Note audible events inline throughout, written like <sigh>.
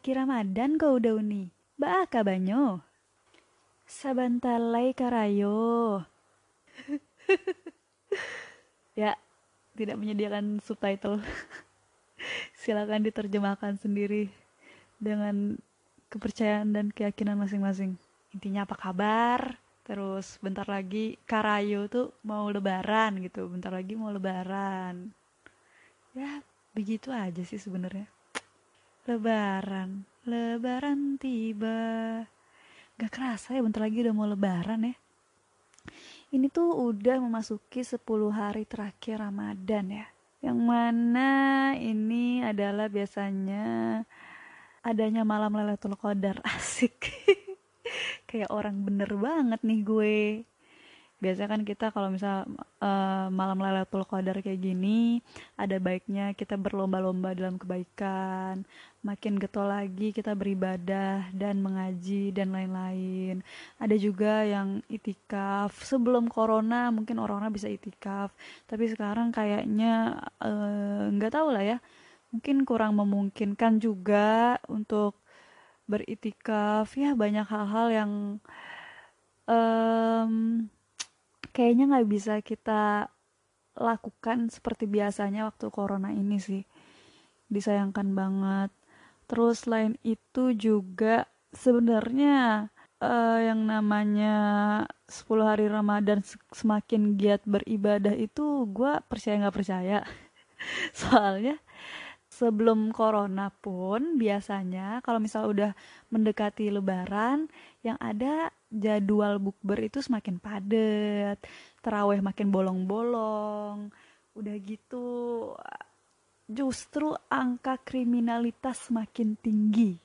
terakhir Ramadan kau udah uni. Baka banyo. Sabantalai karayo. <laughs> ya, tidak menyediakan subtitle. <laughs> Silakan diterjemahkan sendiri dengan kepercayaan dan keyakinan masing-masing. Intinya apa kabar? Terus bentar lagi Karayo tuh mau lebaran gitu. Bentar lagi mau lebaran. Ya, begitu aja sih sebenarnya. Lebaran, lebaran tiba. Gak kerasa ya bentar lagi udah mau lebaran ya. Ini tuh udah memasuki 10 hari terakhir Ramadan ya. Yang mana ini adalah biasanya adanya malam Lailatul Qadar <laughs> asik. kayak orang bener banget nih gue biasanya kan kita kalau misal uh, malam Lailatul Qadar kayak gini ada baiknya kita berlomba-lomba dalam kebaikan makin getol lagi kita beribadah dan mengaji dan lain-lain. Ada juga yang itikaf. Sebelum corona mungkin orang-orang bisa itikaf tapi sekarang kayaknya eh, nggak uh, tahu lah ya. Mungkin kurang memungkinkan juga untuk beritikaf. Ya banyak hal-hal yang um, kayaknya nggak bisa kita lakukan seperti biasanya waktu corona ini sih. Disayangkan banget. Terus lain itu juga sebenarnya uh, yang namanya 10 hari Ramadan semakin giat beribadah itu gue percaya nggak percaya. <laughs> Soalnya sebelum corona pun biasanya kalau misal udah mendekati lebaran yang ada jadwal bukber itu semakin padat teraweh makin bolong-bolong udah gitu justru angka kriminalitas semakin tinggi.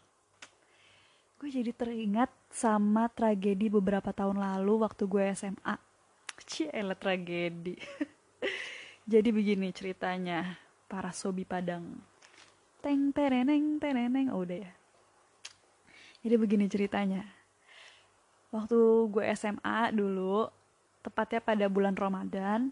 Gue jadi teringat sama tragedi beberapa tahun lalu waktu gue SMA Ciela tragedi. <laughs> Jadi begini ceritanya para sobi padang teng tereneng tereneng. Oh udah ya. Jadi begini ceritanya. Waktu gue SMA dulu tepatnya pada bulan Ramadan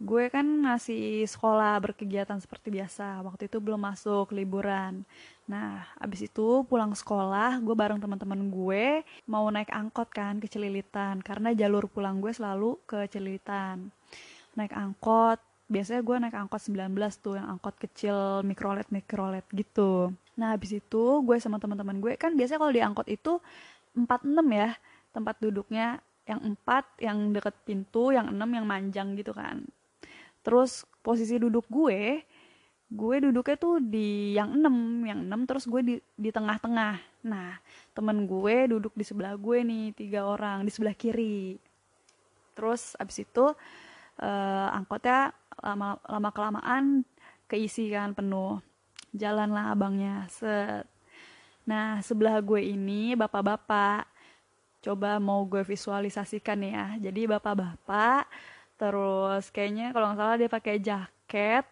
gue kan masih sekolah berkegiatan seperti biasa. Waktu itu belum masuk liburan. Nah abis itu pulang sekolah gue bareng teman-teman gue mau naik angkot kan ke Celilitan. Karena jalur pulang gue selalu ke Celilitan. Naik angkot biasanya gue naik angkot 19 tuh yang angkot kecil mikrolet mikrolet gitu. Nah habis itu gue sama teman-teman gue kan biasanya kalau di angkot itu 46 ya tempat duduknya. Yang 4 yang deket pintu yang 6 yang manjang gitu kan. Terus posisi duduk gue gue duduknya tuh di yang 6 yang 6 terus gue di di tengah-tengah. Nah temen gue duduk di sebelah gue nih tiga orang di sebelah kiri. Terus abis itu uh, angkotnya lama lama kelamaan keisi kan penuh. Jalanlah abangnya. Set. Nah sebelah gue ini bapak-bapak. Coba mau gue visualisasikan ya. Jadi bapak-bapak terus kayaknya kalau nggak salah dia pakai jaket.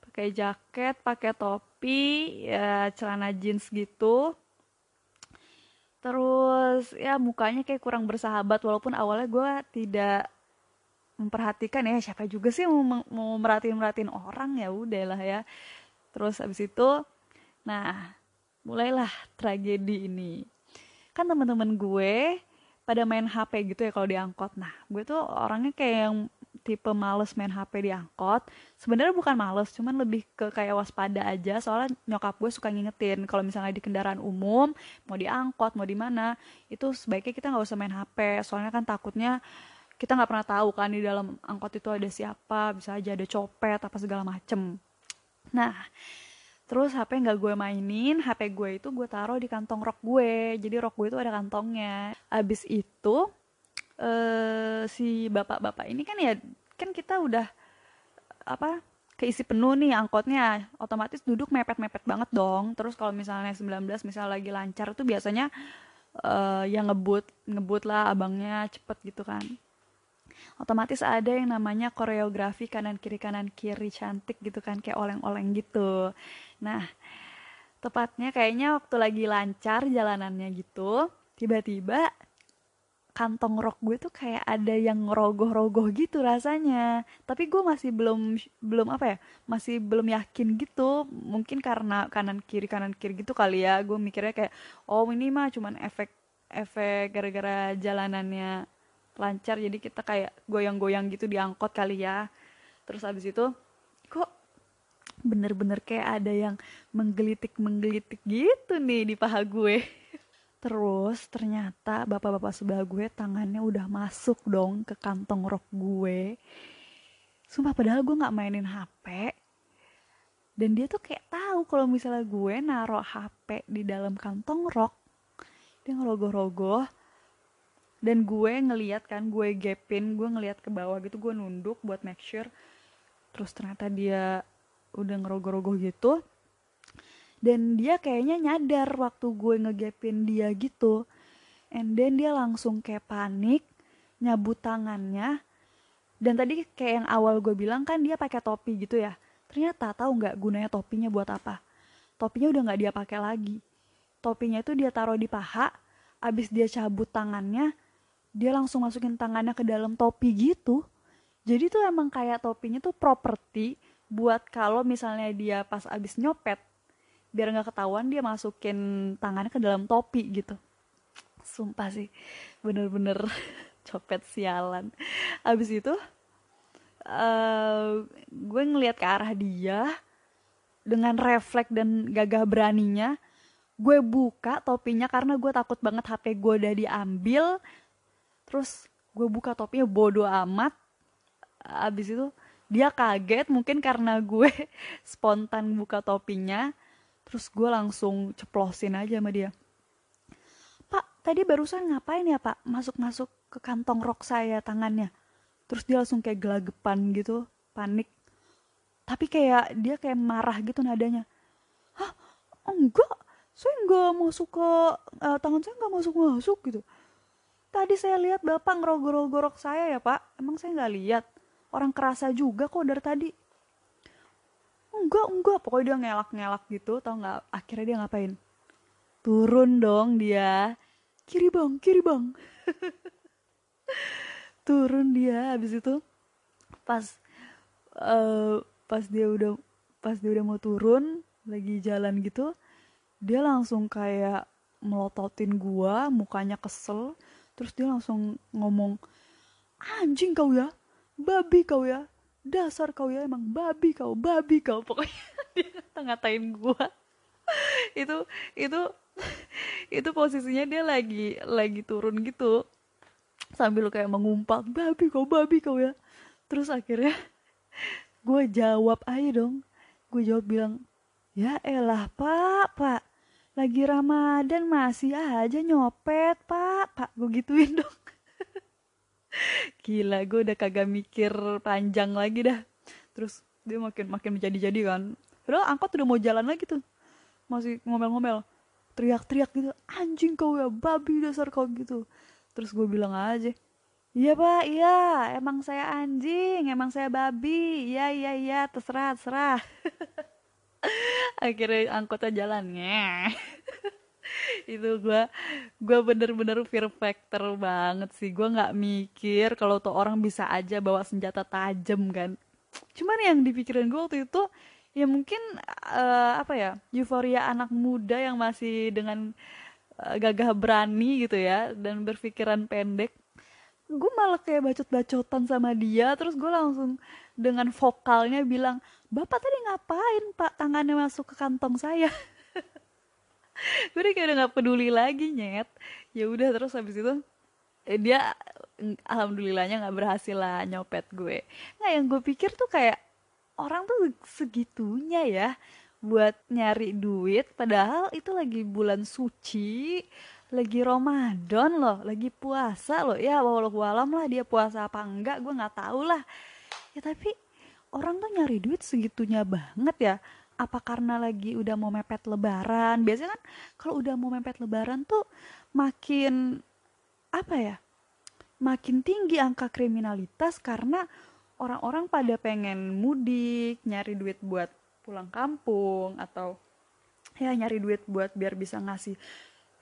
Pakai jaket pakai topi ya celana jeans gitu. Terus ya mukanya kayak kurang bersahabat walaupun awalnya gue tidak memperhatikan ya siapa juga sih mau mau merhatiin merhatiin orang? Ya udahlah ya. Terus abis itu nah mulailah tragedi ini. Kan teman-teman gue pada main HP gitu ya kalau diangkot nah gue tuh orangnya kayak yang tipe males main HP di angkot. Sebenarnya bukan males cuman lebih ke kayak waspada aja. Soalnya nyokap gue suka ngingetin kalau misalnya di kendaraan umum mau diangkot mau di mana itu sebaiknya kita nggak usah main HP soalnya kan takutnya kita nggak pernah tahu kan di dalam angkot itu ada siapa bisa aja ada copet apa segala macem. Nah terus HP nggak gue mainin HP gue itu gue taruh di kantong rok gue. Jadi rok gue itu ada kantongnya. Abis itu eh, si bapak-bapak ini kan ya kan kita udah apa keisi penuh nih angkotnya. Otomatis duduk mepet-mepet banget dong. Terus kalau misalnya 19 misalnya lagi lancar tuh biasanya uh, yang ngebut ngebut lah abangnya cepet gitu kan otomatis ada yang namanya koreografi kanan kiri kanan kiri cantik gitu kan kayak oleng-oleng gitu. Nah tepatnya kayaknya waktu lagi lancar jalanannya gitu tiba-tiba kantong rok gue tuh kayak ada yang rogoh-rogoh gitu rasanya. Tapi gue masih belum belum apa ya masih belum yakin gitu. Mungkin karena kanan kiri kanan kiri gitu kali ya. Gue mikirnya kayak oh ini mah cuman efek efek gara-gara jalanannya lancar jadi kita kayak goyang-goyang gitu di angkot kali ya terus abis itu kok bener-bener kayak ada yang menggelitik menggelitik gitu nih di paha gue <laughs> Terus ternyata bapak-bapak sebelah gue tangannya udah masuk dong ke kantong rok gue. Sumpah padahal gue gak mainin HP. Dan dia tuh kayak tahu kalau misalnya gue naruh HP di dalam kantong rok. Dia ngerogoh-rogoh. Dan gue ngeliat kan, gue gapin, gue ngeliat ke bawah gitu, gue nunduk buat make sure. Terus ternyata dia udah ngerogoh-rogoh gitu. Dan dia kayaknya nyadar waktu gue ngegapin dia gitu. And then dia langsung kayak panik nyabut tangannya. Dan tadi kayak yang awal gue bilang kan dia pakai topi gitu ya. Ternyata tahu nggak gunanya topinya buat apa? Topinya udah nggak dia pakai lagi. Topinya itu dia taruh di paha abis dia cabut tangannya dia langsung masukin tangannya ke dalam topi gitu. Jadi tuh emang kayak topinya tuh properti buat kalau misalnya dia pas abis nyopet biar nggak ketahuan dia masukin tangannya ke dalam topi gitu. Sumpah sih bener-bener <laughs> copet sialan. Abis itu uh, gue ngeliat ke arah dia dengan refleks dan gagah beraninya gue buka topinya karena gue takut banget HP gue udah diambil terus gue buka topinya bodoh amat. Abis itu dia kaget mungkin karena gue <laughs> spontan buka topinya. Terus gue langsung ceplosin aja sama dia. Pak tadi barusan ngapain ya pak? Masuk-masuk ke kantong rok saya tangannya. Terus dia langsung kayak gelagepan gitu panik. Tapi kayak dia kayak marah gitu nadanya. Hah? Enggak. Saya enggak masuk ke uh, tangan saya enggak masuk masuk gitu tadi saya lihat bapak ngerogor-rogorok saya ya pak. Emang saya nggak lihat? Orang kerasa juga kok dari tadi. Enggak enggak. Pokoknya dia ngelak-ngelak gitu tau nggak? Akhirnya dia ngapain? Turun dong dia. Kiri bang. Kiri bang. <laughs> Turun dia. Habis itu pas uh, pas dia udah pas dia udah mau turun lagi jalan gitu dia langsung kayak melototin gua mukanya kesel terus dia langsung ngomong anjing kau ya babi kau ya dasar kau ya emang babi kau babi kau. <laughs> Pokoknya dia ngatain gue <laughs> itu itu <laughs> itu posisinya dia lagi lagi turun gitu. Sambil kayak mengumpat babi kau babi kau ya. Terus akhirnya gue jawab aja dong. Gue jawab bilang ya elah pak pak lagi ramadan masih aja nyopet pak. Pak gue gituin dong. <laughs> Gila gue udah kagak mikir panjang lagi dah. Terus dia makin makin menjadi-jadi kan. Padahal angkot udah mau jalan lagi tuh. Masih ngomel-ngomel. Teriak-teriak gitu. Anjing kau ya babi dasar kau gitu. Terus gue bilang aja iya pak iya. Emang saya anjing emang saya babi. Iya iya iya. Terserah terserah. <laughs> Akhirnya angkotnya jalannya itu gue gue bener-bener fear factor banget sih. Gue nggak mikir kalau tuh orang bisa aja bawa senjata tajam kan. Cuman yang dipikirin gue waktu itu ya mungkin uh, apa ya euforia anak muda yang masih dengan uh, gagah berani gitu ya dan berpikiran pendek gue malah kayak bacot-bacotan sama dia. Terus gue langsung dengan vokalnya bilang bapak tadi ngapain pak? Tangannya masuk ke kantong saya <laughs> gue udah kayak udah gak peduli lagi nyet. Ya udah terus habis itu eh, dia alhamdulillahnya nggak berhasil lah nyopet gue. Nggak yang gue pikir tuh kayak orang tuh segitunya ya buat nyari duit padahal itu lagi bulan suci lagi Ramadan loh lagi puasa loh. Ya walau alam lah dia puasa apa enggak gue nggak tahu lah. Ya tapi orang tuh nyari duit segitunya banget ya apa karena lagi udah mau mepet lebaran? Biasanya kan kalau udah mau mepet lebaran tuh makin apa ya makin tinggi angka kriminalitas karena orang-orang pada pengen mudik nyari duit buat pulang kampung atau ya nyari duit buat biar bisa ngasih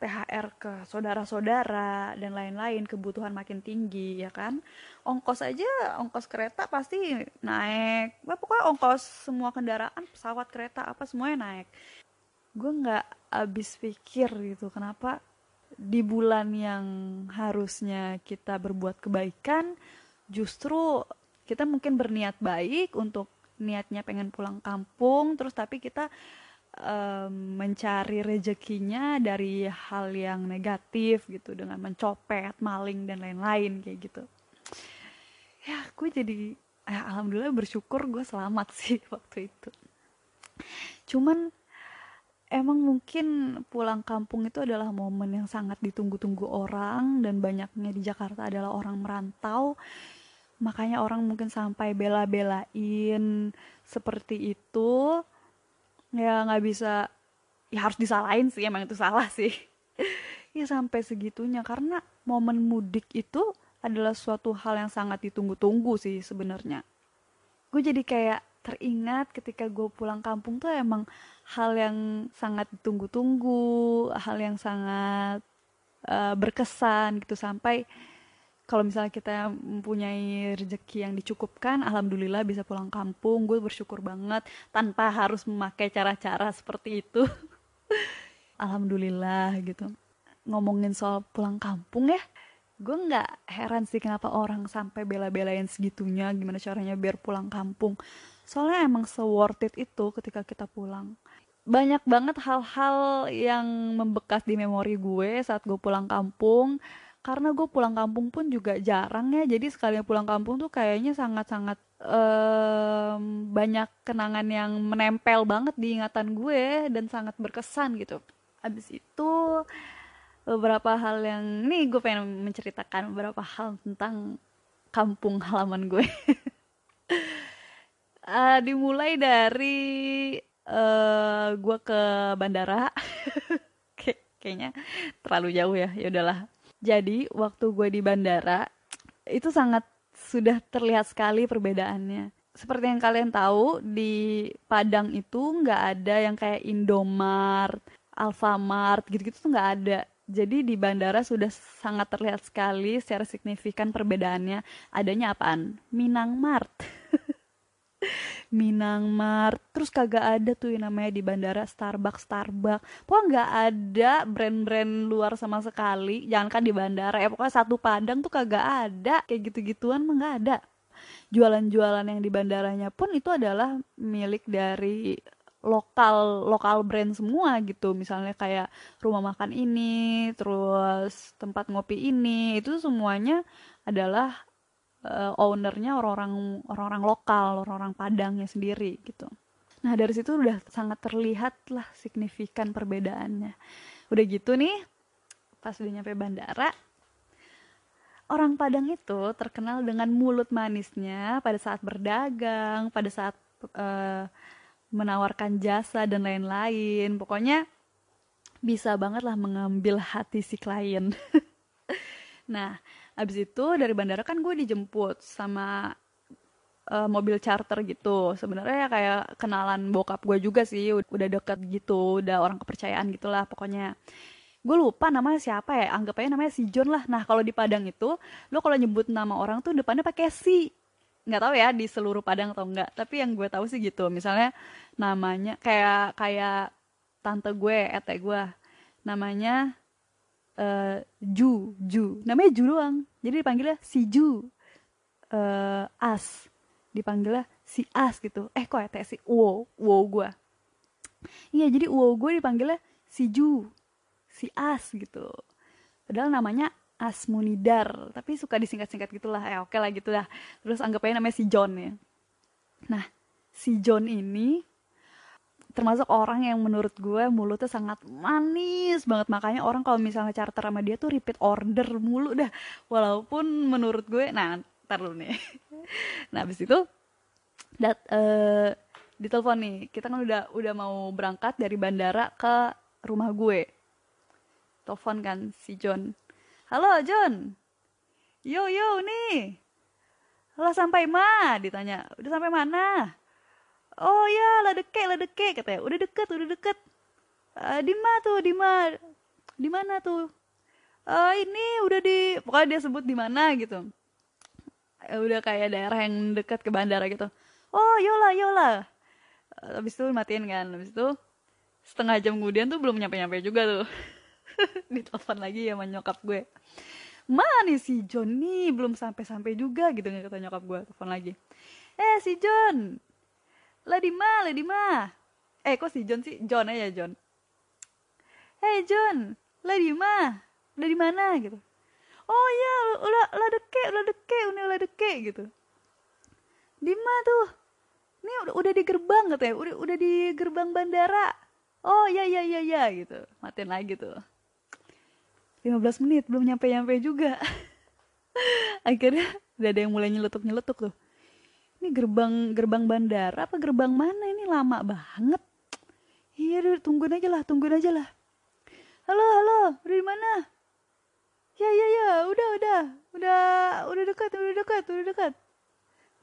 THR ke saudara-saudara dan lain-lain kebutuhan makin tinggi ya kan? Ongkos aja ongkos kereta pasti naik. Bah, pokoknya ongkos semua kendaraan pesawat kereta apa semuanya naik. Gue nggak habis pikir gitu kenapa di bulan yang harusnya kita berbuat kebaikan justru kita mungkin berniat baik untuk niatnya pengen pulang kampung terus tapi kita um, mencari rezekinya dari hal yang negatif gitu dengan mencopet, maling dan lain-lain kayak gitu. Ya, gue jadi ya, alhamdulillah bersyukur gue selamat <laughs> sih waktu itu. Cuman emang mungkin pulang kampung itu adalah momen yang sangat ditunggu-tunggu orang dan banyaknya di Jakarta adalah orang merantau makanya orang mungkin sampai bela-belain seperti itu ya nggak bisa. Ya harus disalahin sih emang itu salah sih. <laughs> Ya sampai segitunya. Karena momen mudik itu adalah suatu hal yang sangat ditunggu-tunggu sih sebenarnya. Gue jadi kayak teringat ketika gue pulang kampung tuh emang hal yang sangat ditunggu-tunggu hal yang sangat uh, berkesan gitu. Sampai kalau misalnya kita mempunyai rezeki yang dicukupkan, alhamdulillah bisa pulang kampung. Gue bersyukur banget tanpa harus memakai cara-cara seperti itu. <laughs> alhamdulillah gitu. Ngomongin soal pulang kampung ya, gue nggak heran sih kenapa orang sampai bela-belain segitunya gimana caranya biar pulang kampung. Soalnya emang se worth it itu ketika kita pulang banyak banget hal-hal yang membekas di memori gue saat gue pulang kampung karena gue pulang kampung pun juga jarang ya jadi sekali pulang kampung tuh kayaknya sangat-sangat um, banyak kenangan yang menempel banget di ingatan gue dan sangat berkesan gitu. Abis itu beberapa hal yang nih gue pengen menceritakan beberapa hal tentang kampung halaman gue. Uh, <laughs> dimulai dari uh, gue ke bandara. <laughs> Kayaknya terlalu jauh ya ya udahlah jadi waktu gue di bandara itu sangat sudah terlihat sekali perbedaannya. Seperti yang kalian tahu di Padang itu nggak ada yang kayak Indomart, Alfamart gitu-gitu tuh nggak ada. Jadi di bandara sudah sangat terlihat sekali secara signifikan perbedaannya. Adanya apaan? Minang Mart. <laughs> Minang Mart. Terus kagak ada tuh yang namanya di bandara Starbucks Starbucks. Pokoknya nggak ada brand-brand luar sama sekali. Jangan kan di bandara. Ya pokoknya satu Padang tuh kagak ada. Kayak gitu-gituan mah nggak ada. Jualan-jualan yang di bandaranya pun itu adalah milik dari lokal lokal brand semua gitu. Misalnya kayak rumah makan ini terus tempat ngopi ini. Itu semuanya adalah uh, ownernya orang-orang orang-orang lokal orang-orang Padangnya sendiri gitu. Nah dari situ udah sangat terlihat lah signifikan perbedaannya. Udah gitu nih pas udah nyampe bandara orang Padang itu terkenal dengan mulut manisnya pada saat berdagang pada saat uh, menawarkan jasa dan lain-lain. Pokoknya bisa banget lah mengambil hati si klien. <laughs> Nah abis itu dari bandara kan gue dijemput sama uh, mobil charter gitu. Sebenarnya ya kayak kenalan bokap gue juga sih udah deket gitu udah orang kepercayaan gitulah pokoknya. Gue lupa namanya siapa ya anggap aja namanya si John lah. Nah kalau di Padang itu lo kalau nyebut nama orang tuh depannya pakai si. Nggak tahu ya di seluruh Padang atau enggak tapi yang gue tahu sih gitu misalnya namanya kayak kayak tante gue ete gue. Namanya uh, Ju Ju. Namanya Ju doang. Jadi dipanggilnya si Ju. Uh, As. Dipanggilnya si As gitu. Eh kok ya si Wo Wo gue iya jadi Wo gue dipanggilnya si Ju. Si As gitu. Padahal namanya Asmunidar. Tapi suka disingkat-singkat gitulah. Ya oke lah gitu lah terus anggap aja namanya si John ya. Nah si John ini termasuk orang yang menurut gue mulutnya sangat manis banget. Makanya orang kalau misalnya charter sama dia tuh repeat order mulu dah. Walaupun menurut gue nah ntar dulu nih. <laughs> Nah abis itu dat uh, ditelepon nih. Kita kan udah udah mau berangkat dari bandara ke rumah gue. Telepon kan si John. Halo John. Yo yo nih. Lo sampai mana ditanya udah sampai mana oh ya lah deket lah deket katanya. Udah deket udah deket. Uh, di mana tuh? Di mana di mana tuh? Uh, ini udah di pokoknya dia sebut di mana gitu. Uh, udah kayak daerah yang dekat ke bandara gitu. Oh yola yola. Uh, habis itu matiin kan. Habis itu setengah jam kemudian tuh belum nyampe nyampe juga tuh. <laughs> Ditelepon lagi ya sama nyokap gue. Mana si John nih? Belum sampai sampai juga gitu nggak kata nyokap gue. Telepon lagi. Eh si John mana? Lah di mana? Eh kok si John sih? John aja John. Hey John. Mana? Udah di mana? Gitu. Oh ya udah udah deke udah deke ini udah deke gitu. Di mana tuh? Ini udah udah di gerbang katanya. Udah udah di gerbang bandara. Oh ya ya ya ya gitu. Matiin lagi tuh. 15 menit belum nyampe nyampe juga. <laughs> Akhirnya udah ada yang mulai nyeletuk nyeletuk tuh ini gerbang gerbang bandara apa gerbang mana ini? Lama banget. Iya tungguin aja lah tungguin aja lah. Halo halo udah di mana? Ya ya ya udah udah. Udah udah dekat udah dekat udah dekat.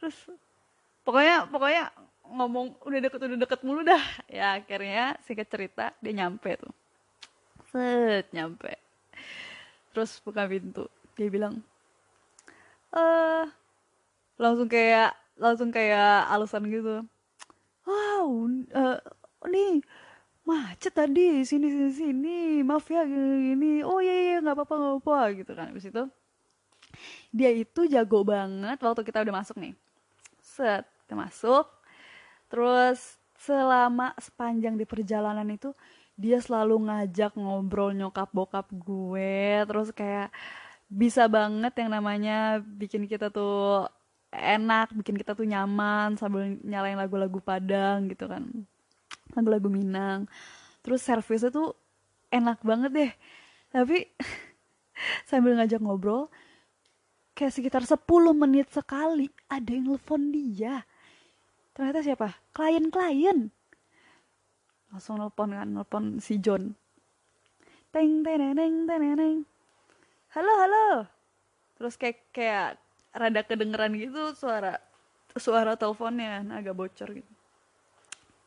Terus pokoknya pokoknya ngomong udah deket udah deket mulu dah. Ya akhirnya singkat cerita dia nyampe tuh. Set nyampe. Terus buka pintu. Dia bilang eh langsung kayak langsung kayak alasan gitu. Wow uh, nih macet tadi sini sini sini maaf ya gini, gini. oh iya iya nggak apa-apa nggak apa gitu kan. Habis itu dia itu jago banget waktu kita udah masuk nih. Set kita masuk. Terus selama sepanjang di perjalanan itu dia selalu ngajak ngobrol nyokap bokap gue. Terus kayak bisa banget yang namanya bikin kita tuh enak bikin kita tuh nyaman sambil nyalain lagu-lagu Padang gitu kan. Lagu-lagu Minang. Terus servisnya tuh enak banget deh. Tapi <laughs> sambil ngajak ngobrol kayak sekitar 10 menit sekali ada yang nelfon dia. Ternyata siapa? Klien-klien. Langsung nelfon kan nelfon si John. Teng teng teng teng teng halo halo. Terus kayak kayak rada kedengeran gitu suara suara teleponnya. Nah, agak bocor gitu.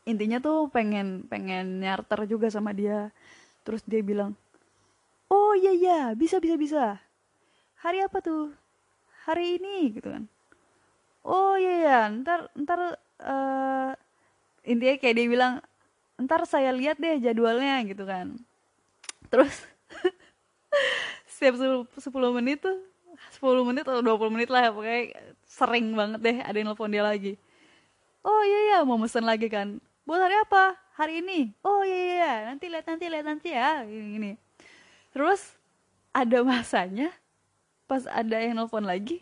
Intinya tuh pengen pengen nyarter juga sama dia. Terus dia bilang oh iya iya bisa bisa bisa. Hari apa tuh? Hari ini gitu kan. Oh iya iya ntar ntar uh, intinya kayak dia bilang ntar saya lihat deh jadwalnya gitu kan. Terus <laughs> setiap 10 menit tuh 10 menit atau 20 menit lah pokoknya sering banget deh ada yang nelfon dia lagi. Oh iya iya mau mesen lagi kan. Buat hari apa? Hari ini. Oh iya, iya iya. Nanti lihat nanti lihat nanti ya. Gini, gini. Terus ada masanya pas ada yang nelfon lagi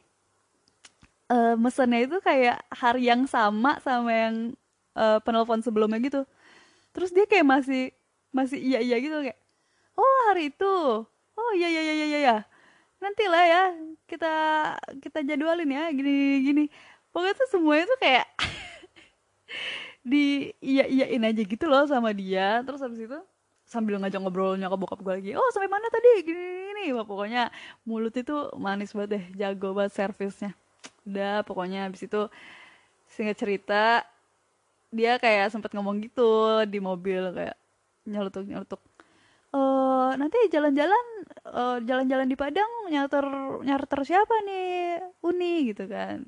uh, mesennya itu kayak hari yang sama sama yang uh, penelpon sebelumnya gitu. Terus dia kayak masih masih iya iya gitu kayak oh hari itu. Oh iya iya iya iya iya nanti lah ya kita kita jadwalin ya gini gini. Pokoknya tuh semuanya tuh kayak <laughs> di iya iyain aja gitu loh sama dia. Terus habis itu sambil ngajak ngobrol nyokap bokap gue lagi oh sampai mana tadi? Gini gini Wah, pokoknya mulut itu manis banget deh jago banget servisnya. Udah pokoknya habis itu singkat cerita dia kayak sempet ngomong gitu di mobil kayak nyelutuk nyelutuk Uh, nanti jalan-jalan uh, jalan-jalan di Padang nyarter nyarter siapa nih? Uni gitu kan.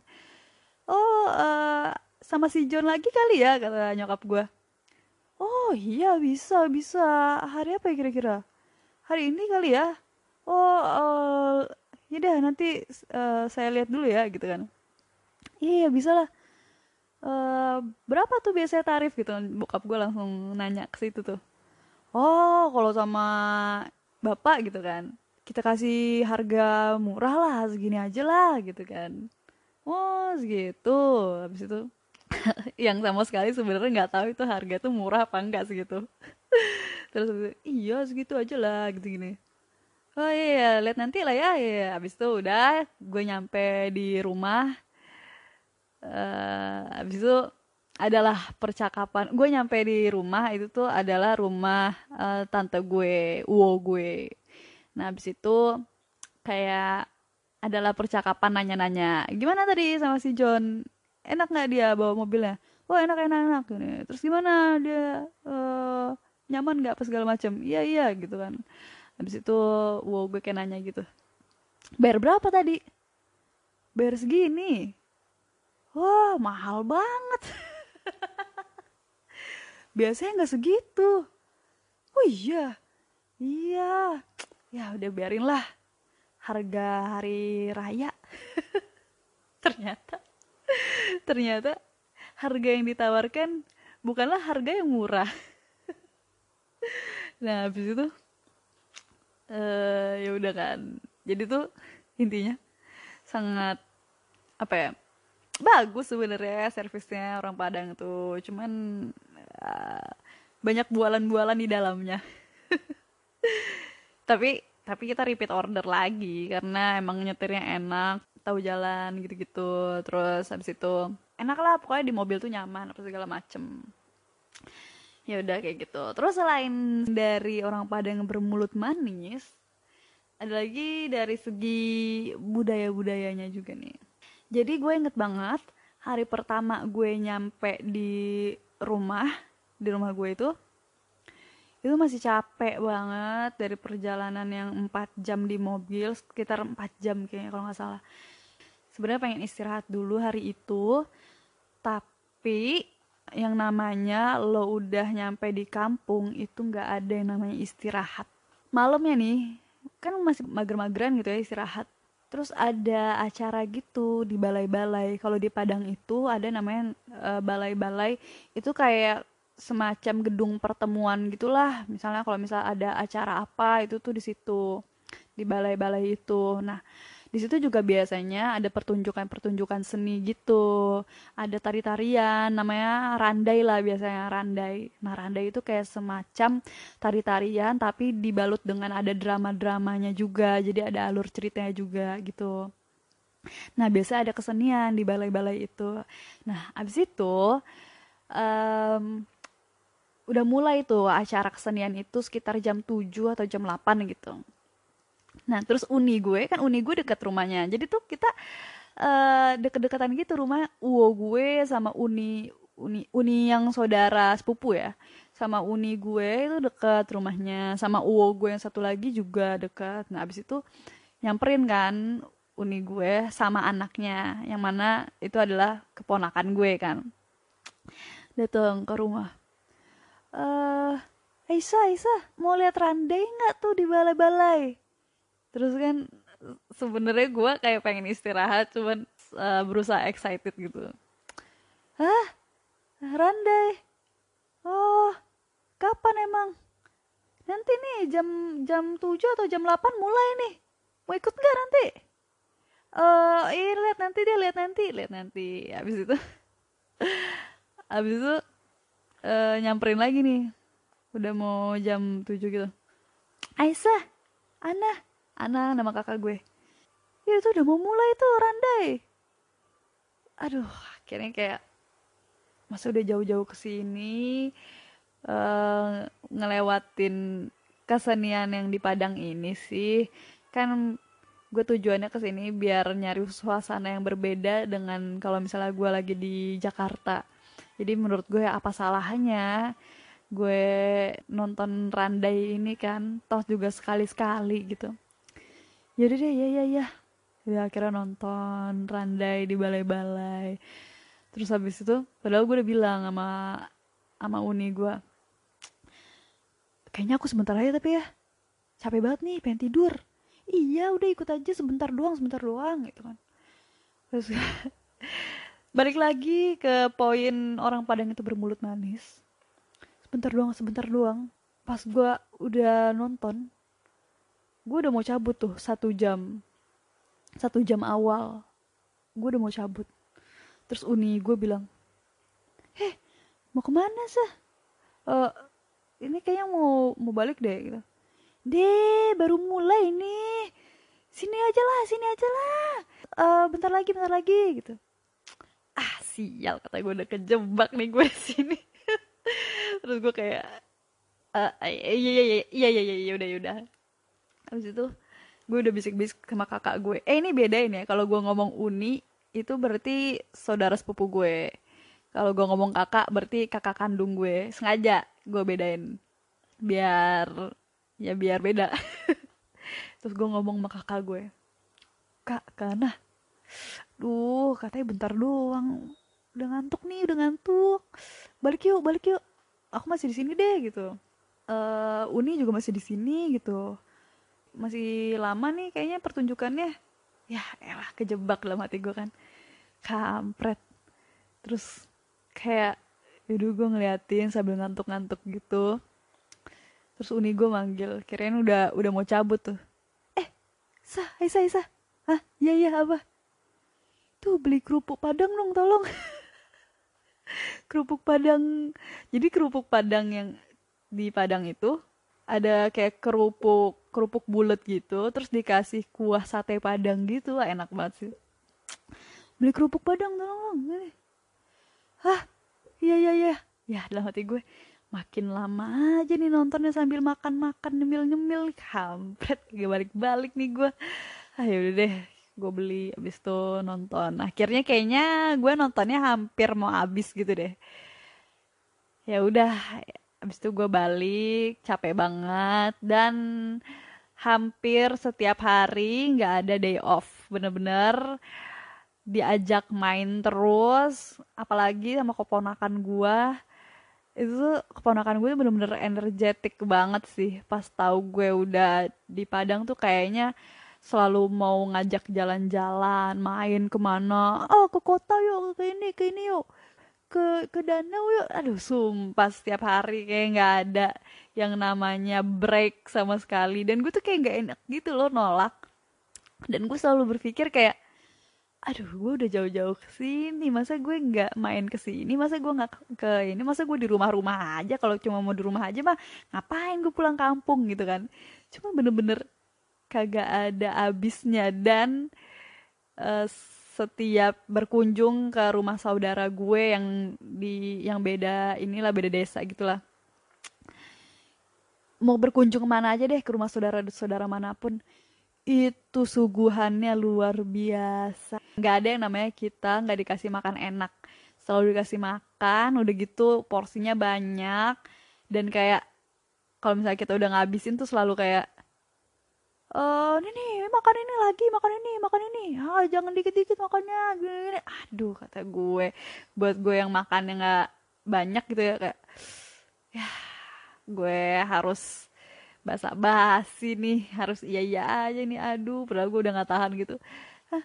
Oh uh, sama si John lagi kali ya kata nyokap gue oh iya bisa bisa. Hari apa ya kira-kira? Hari ini kali ya. Oh uh, ya dah nanti uh, saya lihat dulu ya gitu kan. Iya, iya bisa lah. Uh, berapa tuh biasanya tarif gitu? Bokap gue langsung nanya ke situ tuh. Oh kalau sama bapak gitu kan. Kita kasih harga murah lah segini aja lah gitu kan. Oh segitu. Habis itu <laughs> yang sama sekali sebenarnya nggak tahu itu harga tuh murah apa enggak segitu. <laughs> Terus iya segitu aja lah gitu gini. Oh iya lihat nanti lah ya. Ya abis itu udah gue nyampe di rumah. Uh, abis itu adalah percakapan. Gue nyampe di rumah itu tuh adalah rumah uh, tante gue uwo gue. Nah abis itu kayak adalah percakapan nanya-nanya gimana tadi sama si John? Enak nggak dia bawa mobilnya? Oh enak enak enak. Terus gimana? Dia uh, nyaman nggak apa segala macam iya iya gitu kan. Habis itu wow gue kayak nanya gitu bayar berapa tadi? Bayar segini. Wah mahal banget <laughs> <laughs> biasanya nggak segitu. Oh iya iya. Ya udah biarin lah. Harga hari raya. <laughs> Ternyata ternyata harga yang ditawarkan bukanlah harga yang murah. <laughs> Nah habis itu uh, ya udah kan. Jadi tuh intinya sangat apa ya bagus sebenarnya servisnya orang Padang tuh. Cuman uh, banyak bualan-bualan di dalamnya. <laughs> Tapi tapi kita repeat order lagi karena emang nyetirnya enak tahu jalan gitu-gitu. Terus habis itu enak lah pokoknya di mobil tuh nyaman apa segala macem. Ya udah kayak gitu. Terus selain dari orang Padang bermulut manis ada lagi dari segi budaya budayanya juga nih jadi gue inget banget hari pertama gue nyampe di rumah di rumah gue itu itu masih capek banget dari perjalanan yang 4 jam di mobil sekitar 4 jam kayaknya kalau nggak salah. Sebenarnya pengen istirahat dulu hari itu tapi yang namanya lo udah nyampe di kampung itu nggak ada yang namanya istirahat. Malamnya nih kan masih mager-mageran gitu ya istirahat terus ada acara gitu di balai-balai. Kalau di Padang itu ada namanya uh, balai-balai. Itu kayak semacam gedung pertemuan gitulah. Misalnya kalau misal ada acara apa itu tuh di situ di balai-balai itu. Nah di situ juga biasanya ada pertunjukan-pertunjukan seni gitu. Ada tari-tarian namanya randai lah biasanya randai. Nah randai itu kayak semacam tari-tarian tapi dibalut dengan ada drama-dramanya juga. Jadi ada alur ceritanya juga gitu. Nah biasa ada kesenian di balai-balai itu. Nah abis itu um, udah mulai tuh acara kesenian itu sekitar jam 7 atau jam 8 gitu Nah terus uni gue kan uni gue dekat rumahnya. Jadi tuh kita uh, deket-deketan gitu rumah uwo gue sama uni uni uni yang saudara sepupu ya. Sama uni gue itu deket rumahnya. Sama uwo gue yang satu lagi juga dekat. Nah abis itu nyamperin kan uni gue sama anaknya. Yang mana itu adalah keponakan gue kan. Datang ke rumah. Eh, uh, Aisyah, Aisyah, mau lihat randai nggak tuh di balai-balai? Terus kan sebenarnya gue kayak pengen istirahat cuman uh, berusaha excited gitu. Hah? Randai. Oh kapan emang? Nanti nih jam jam 7 atau jam 8 mulai nih. Mau ikut nggak nanti? Uh, iya lihat nanti dia lihat nanti lihat nanti. Habis itu <laughs> habis itu uh, nyamperin lagi nih. Udah mau jam 7 gitu. Aisyah Ana Ana nama kakak gue. Ya itu udah mau mulai tuh randai. Aduh akhirnya kayak masa udah jauh-jauh ke sini uh, ngelewatin kesenian yang di Padang ini sih. Kan gue tujuannya ke sini biar nyari suasana yang berbeda dengan kalau misalnya gue lagi di Jakarta. Jadi menurut gue apa salahnya gue nonton Randai ini kan? Toh juga sekali-sekali gitu yaudah deh ya ya ya. Ya akhirnya nonton randai di balai-balai. Terus habis itu padahal gue udah bilang sama sama uni gue kayaknya aku sebentar aja tapi ya. Capek banget nih pengen tidur. Iya udah ikut aja sebentar doang sebentar doang gitu kan. Terus <laughs> balik lagi ke poin orang Padang itu bermulut manis. Sebentar doang sebentar doang. Pas gue udah nonton gue udah mau cabut tuh satu jam. Satu jam awal. Gue udah mau cabut. Terus uni gue bilang heh mau ke mana sih uh, ini kayaknya mau mau balik deh gitu. Deh baru mulai nih sini aja lah sini aja lah. Uh, bentar lagi bentar lagi gitu. Ah sial kata gue udah kejebak nih gue <laughs> sini. Terus gue kayak uh, iya iya iya iya iya iya udah udah habis itu gue udah bisik-bisik sama kakak gue. Eh ini beda ini ya kalau gue ngomong uni itu berarti saudara sepupu gue. Kalau gue ngomong kakak berarti kakak kandung gue. Sengaja gue bedain. Biar ya biar beda. <laughs> Terus gue ngomong sama kakak gue. Kak karena duh katanya bentar doang. Udah ngantuk nih udah ngantuk. Balik yuk balik yuk. Aku masih di sini deh gitu. Uh, Uni juga masih di sini gitu masih lama nih kayaknya pertunjukannya. Ya elah kejebak dalam hati gue kan. Kampret. Terus kayak yaudah gue ngeliatin sambil ngantuk-ngantuk gitu. Terus uni gue manggil kirain udah udah mau cabut tuh. Eh sah Aisyah Aisyah ah iya iya apa? Tuh beli kerupuk padang dong tolong. <laughs> Kerupuk padang. Jadi kerupuk padang yang di padang itu ada kayak kerupuk kerupuk bulat gitu terus dikasih kuah sate padang gitu Wah, enak banget sih. Beli kerupuk padang tolong dong hah? Iya iya iya. Ya dalam hati gue makin lama aja nih nontonnya sambil makan-makan nyemil-nyemil. Kampret gak balik-balik nih gue. Ayo ah, udah deh gue beli abis itu nonton. Akhirnya kayaknya gue nontonnya hampir mau habis gitu deh. Ya udah abis itu gue balik capek banget dan hampir setiap hari nggak ada day off. Bener-bener diajak main terus apalagi sama keponakan gue itu keponakan gue bener-bener energetik banget sih. Pas tahu gue udah di Padang tuh kayaknya selalu mau ngajak jalan-jalan main ke mana oh ke kota yuk ke ini ke ini yuk ke ke danau yuk. Aduh sumpah setiap hari kayak nggak ada yang namanya break sama sekali. Dan gue tuh kayak nggak enak gitu loh nolak. Dan gue selalu berpikir kayak aduh gue udah jauh-jauh ke sini. Masa gue nggak main ke sini? Masa gue nggak ke ini? Masa gue di rumah-rumah aja? Kalau cuma mau di rumah aja mah ngapain gue pulang kampung? Gitu kan. Cuma bener-bener kagak ada abisnya dan uh, setiap berkunjung ke rumah saudara gue yang di yang beda inilah beda desa gitulah. Mau berkunjung ke mana aja deh ke rumah saudara-saudara mana pun. Itu suguhannya luar biasa. Nggak ada yang namanya kita nggak dikasih makan enak. Selalu dikasih makan udah gitu porsinya banyak. Dan kayak kalau misalnya kita udah ngabisin tuh selalu kayak eh ini nih makan ini lagi makan ini makan ini. Ah jangan dikit-dikit makannya. Gini aduh kata gue. Buat gue yang makan yang nggak banyak gitu ya kayak ya gue harus basa basi nih harus iya iya aja nih aduh padahal gue udah nggak tahan gitu. Hah,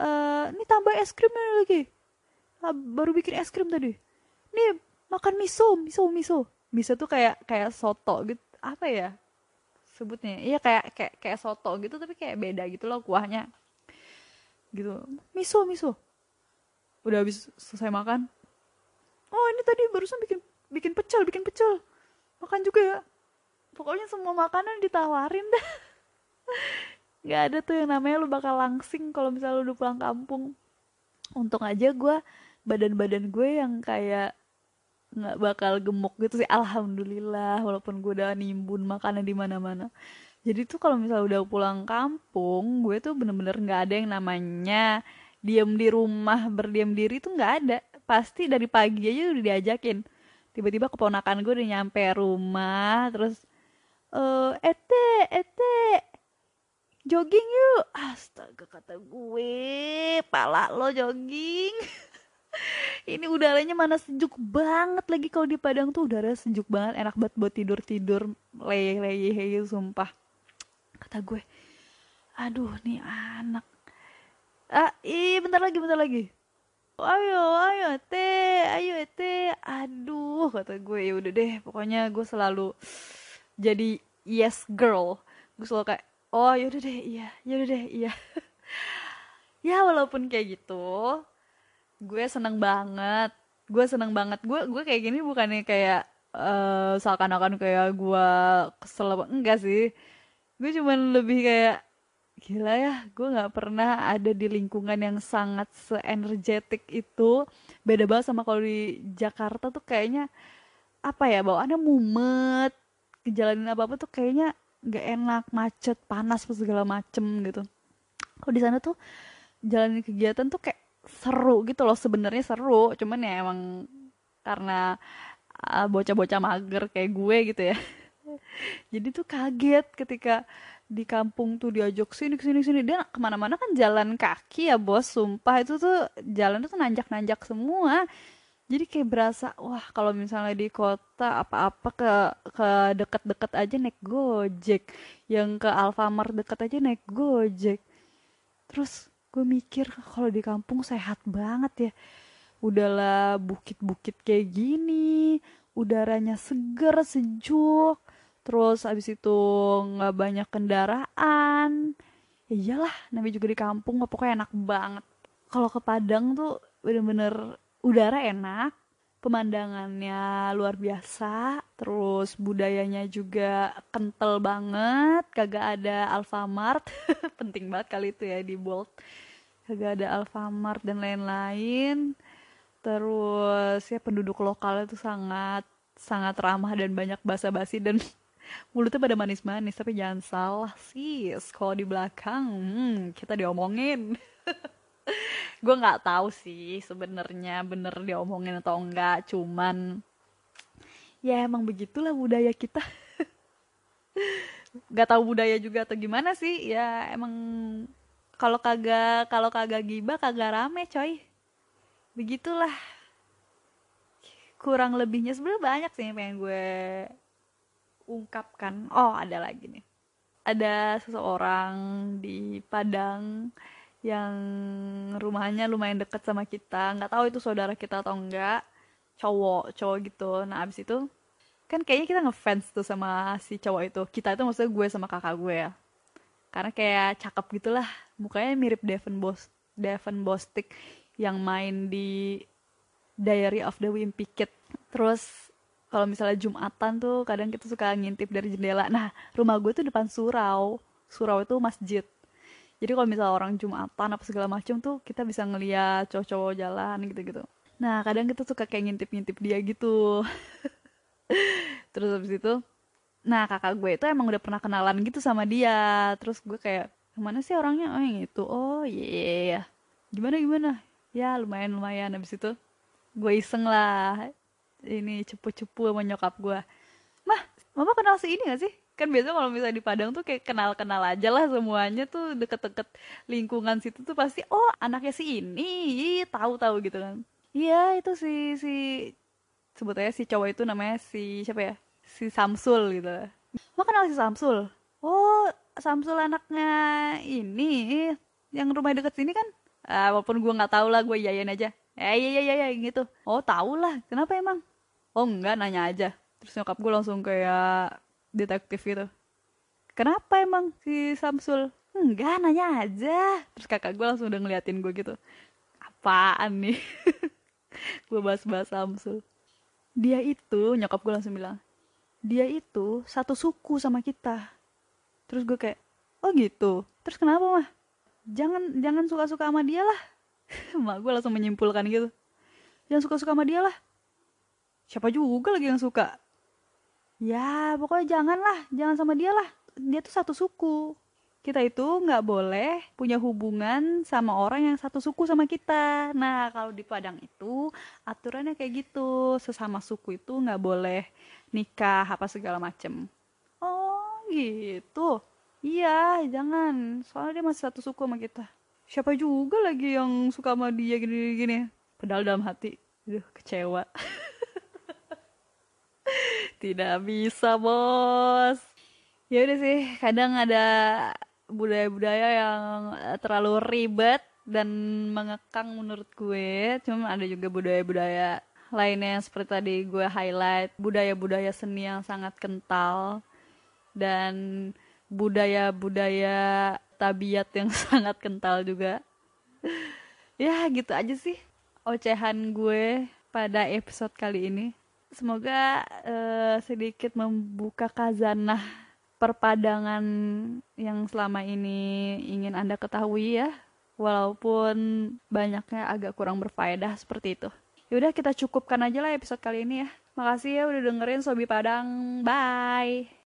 uh, ini tambah es krimnya lagi. Ah, baru bikin es krim tadi. Nih makan miso miso miso. Miso tuh kayak kayak soto gitu. Apa ya sebutnya. Iya kayak kayak kayak soto gitu tapi kayak beda gitu loh kuahnya. Gitu. Miso miso. Udah habis selesai makan. Oh ini tadi barusan bikin bikin pecel bikin pecel. Makan juga ya. Pokoknya semua makanan ditawarin dah. <laughs> Nggak ada tuh yang namanya lu bakal langsing kalau misalnya lu udah pulang kampung. Untung aja gue badan-badan gue yang kayak nggak bakal gemuk gitu sih. Alhamdulillah walaupun gue udah nimbun makanan di mana-mana. Jadi tuh kalau misalnya udah pulang kampung gue tuh bener-bener nggak ada yang namanya diam di rumah berdiam diri tuh nggak ada. Pasti dari pagi aja udah diajakin. Tiba-tiba keponakan gue udah nyampe rumah terus uh, ete ete jogging yuk. Astaga kata gue pala lo jogging <laughs> ini udaranya mana sejuk banget lagi kalau di Padang tuh. Udara sejuk banget. Enak banget buat tidur tidur leye leye gitu sumpah. Kata gue aduh nih anak. Ah ih bentar lagi bentar lagi. Ayo ayo teh ayo teh aduh kata gue ya udah deh pokoknya gue selalu jadi yes girl. Gue selalu kayak oh yaudah deh iya yaudah deh iya. <laughs> Ya walaupun kayak gitu gue seneng banget. Gue seneng banget. Gue gue kayak gini bukannya kayak uh, seakan-akan kayak gue kesel enggak sih. Gue cuman lebih kayak gila ya gue nggak pernah ada di lingkungan yang sangat seenergetik itu. Beda banget sama kalau di Jakarta tuh kayaknya apa ya bawaannya mumet. Ngejalanin apa apa tuh kayaknya nggak enak macet panas segala macem gitu. Kalau di sana tuh jalanin kegiatan tuh kayak seru gitu loh sebenarnya seru. Cuman ya emang karena uh, bocah-bocah mager kayak gue gitu ya. <laughs> Jadi tuh kaget ketika di kampung tuh diajak sini sini sini. Dia ke mana-mana kan jalan kaki ya bos. Sumpah itu tuh jalan tuh nanjak-nanjak semua. Jadi kayak berasa wah kalau misalnya di kota apa-apa ke ke deket-deket aja naik gojek. Yang ke Alfamart deket aja naik gojek. Terus gue mikir kalau di kampung sehat banget ya. Udahlah bukit-bukit kayak gini udaranya seger sejuk terus abis itu nggak banyak kendaraan. Ya iyalah namanya juga di kampung pokoknya enak banget. Kalau ke Padang tuh bener-bener udara enak pemandangannya luar biasa terus budayanya juga kental banget kagak ada Alfamart. <laughs> Penting banget kali itu ya di Bolt kagak ada Alfamart dan lain-lain. Terus ya penduduk lokal itu sangat sangat ramah dan banyak basa-basi dan <laughs> mulutnya pada manis-manis. Tapi jangan salah sih kalau di belakang hmm, kita diomongin. <laughs> Gue nggak tahu sih sebenarnya bener diomongin atau enggak cuman ya emang begitulah budaya kita. <laughs> Nggak tahu budaya juga atau gimana sih. Ya emang kalau kagak kalau kagak gibah kagak rame coy. Begitulah. Kurang lebihnya sebenarnya banyak sih yang pengen gue ungkapkan. Oh ada lagi nih. Ada seseorang di Padang yang rumahnya lumayan deket sama kita. Nggak tahu itu saudara kita atau enggak cowok cowok gitu. Nah abis itu kan kayaknya kita ngefans tuh sama si cowok itu. Kita itu maksudnya gue sama kakak gue ya karena kayak cakep gitulah. Mukanya mirip Devon Bos Devon Bostik yang main di Diary of the Wimpy Kid. Terus kalau misalnya Jumatan tuh kadang kita suka ngintip dari jendela. Nah rumah gue tuh depan surau. Surau itu masjid. Jadi kalau misalnya orang Jumatan apa segala macam tuh kita bisa ngeliat cowok-cowok jalan gitu-gitu. Nah kadang kita suka kayak ngintip-ngintip dia gitu. <laughs> Terus habis itu nah kakak gue itu emang udah pernah kenalan gitu sama dia. Terus gue kayak mana sih orangnya? Oh yang itu. Oh iya. Yeah. Gimana gimana? Ya lumayan lumayan. Habis itu gue iseng lah. Ini cepu-cepu sama nyokap gue. Mah mama kenal si ini gak sih? Kan biasa kalau misalnya di Padang tuh kayak kenal-kenal aja lah semuanya tuh deket-deket lingkungan situ tuh pasti oh anaknya si ini. Tahu-tahu gitu kan. Iya itu si si sebut aja si cowok itu namanya si siapa ya si Samsul gitu. Mah kenal si Samsul? Oh Samsul anaknya ini yang rumah deket sini kan? Ah, walaupun gue nggak tahu lah gue yayain aja. Eh iya iya, iya gitu. Oh tau lah. Kenapa emang? Oh enggak nanya aja. Terus nyokap gue langsung kayak detektif gitu. Kenapa emang si Samsul? Enggak nanya aja. Terus kakak gue langsung udah ngeliatin gue gitu. Apaan nih? <laughs> Gue bahas-bahas Samsul. Dia itu nyokap gue langsung bilang dia itu satu suku sama kita. Terus gue kayak oh gitu. Terus kenapa mah? Jangan jangan suka-suka sama dia lah. <laughs> Mak gue langsung menyimpulkan gitu. Yang suka-suka sama dia lah. Siapa juga lagi yang suka? Ya pokoknya jangan lah jangan sama dia lah. Dia tuh satu suku kita itu nggak boleh punya hubungan sama orang yang satu suku sama kita. Nah kalau di Padang itu aturannya kayak gitu. Sesama suku itu nggak boleh nikah apa segala macem. Oh gitu? Iya jangan. Soalnya dia masih satu suku sama kita. Siapa juga lagi yang suka sama dia gini-gini. Padahal dalam hati. Aduh kecewa. <laughs> Tidak bisa bos. Ya udah sih kadang ada budaya-budaya yang terlalu ribet dan mengekang menurut gue. Cuma ada juga budaya-budaya lainnya yang seperti tadi gue highlight. Budaya-budaya seni yang sangat kental dan budaya-budaya tabiat yang <laughs> sangat kental juga. Ya gitu aja sih ocehan gue pada episode kali ini. Semoga uh, sedikit membuka kazanah perpadangan yang selama ini ingin anda ketahui ya walaupun banyaknya agak kurang berfaedah seperti itu. Yaudah kita cukupkan aja lah episode kali ini ya. Makasih ya udah dengerin Sobi Padang. Bye